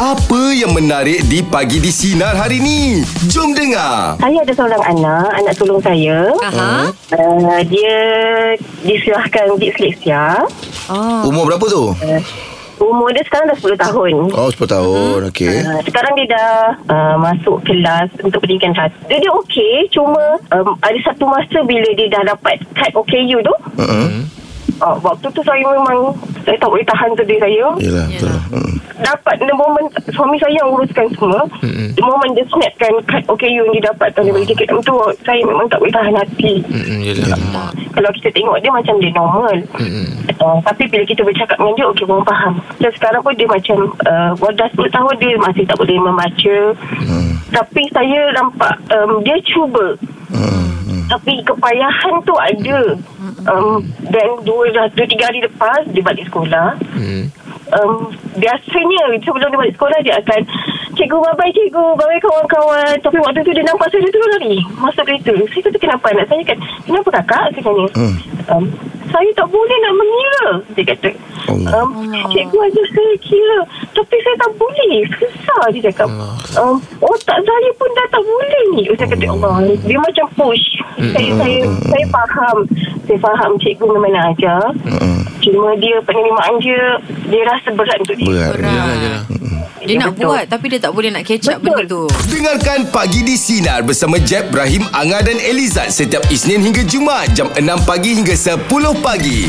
Apa yang menarik di Pagi di Sinar hari ni? Jom dengar. Saya ada seorang anak, anak sulung saya. Aha. Uh, dia disilahkan disleksia. Oh. Umur berapa tu? Uh, umur dia sekarang dah 10 tahun. Oh 10 tahun Okey Uh, sekarang dia dah uh, masuk kelas untuk pendidikan satu. Dia, dia okey, cuma um, ada satu masa bila dia dah dapat kad OKU tu. uh-huh. Uh, waktu tu saya memang saya tak boleh tahan sedih saya. Yelah betul Mm. Dapat the moment suami saya yang uruskan semua. Mm-mm. The moment dia snapkan kad OKU yang dia dapat tu dia bagi tiket tu saya memang tak boleh tahan hati. Mm-mm, yelah. Mak. Kalau kita tengok dia macam dia normal. Mm-mm. Uh, tapi bila kita bercakap dengan dia Okey orang faham Dan sekarang pun dia macam uh, Dah 10 tahun dia masih tak boleh membaca Hmm. Tapi saya nampak um, Dia cuba Hmm. Hmm. Tapi kepayahan tu ada. Um, Dan dua, dua tiga hari lepas Dia balik sekolah. Mm. um, Biasanya sebelum dia balik sekolah Dia akan Cikgu bye-bye cikgu. Bye-bye kawan-kawan. Tapi waktu tu dia nampak saya Dia terus lari Masuk kereta. Saya kata kenapa anak saya? Kan Kenapa kakak? Saya tanya. Hmm. um, Saya tak boleh nak mengira. Dia kata Allah. um, Cikgu ajar saya kira Tapi saya tak boleh Susah dia cakap Allah. um, Otak saya pun dah tak boleh ni Saya kata Allah Dia macam push saya, saya, saya faham Saya faham cikgu memang nak ajar Hmm. Cuma dia penerimaan dia Dia rasa berat untuk dia Berat Berat. Yelah, yelah. Dia nak betul. buat tapi dia tak boleh nak catch up Betul. benda tu. Dengarkan Pagi di Sinar bersama Jeb, Ibrahim, Anga dan Elizad setiap Isnin hingga Jumaat jam 6 pagi hingga 10 pagi.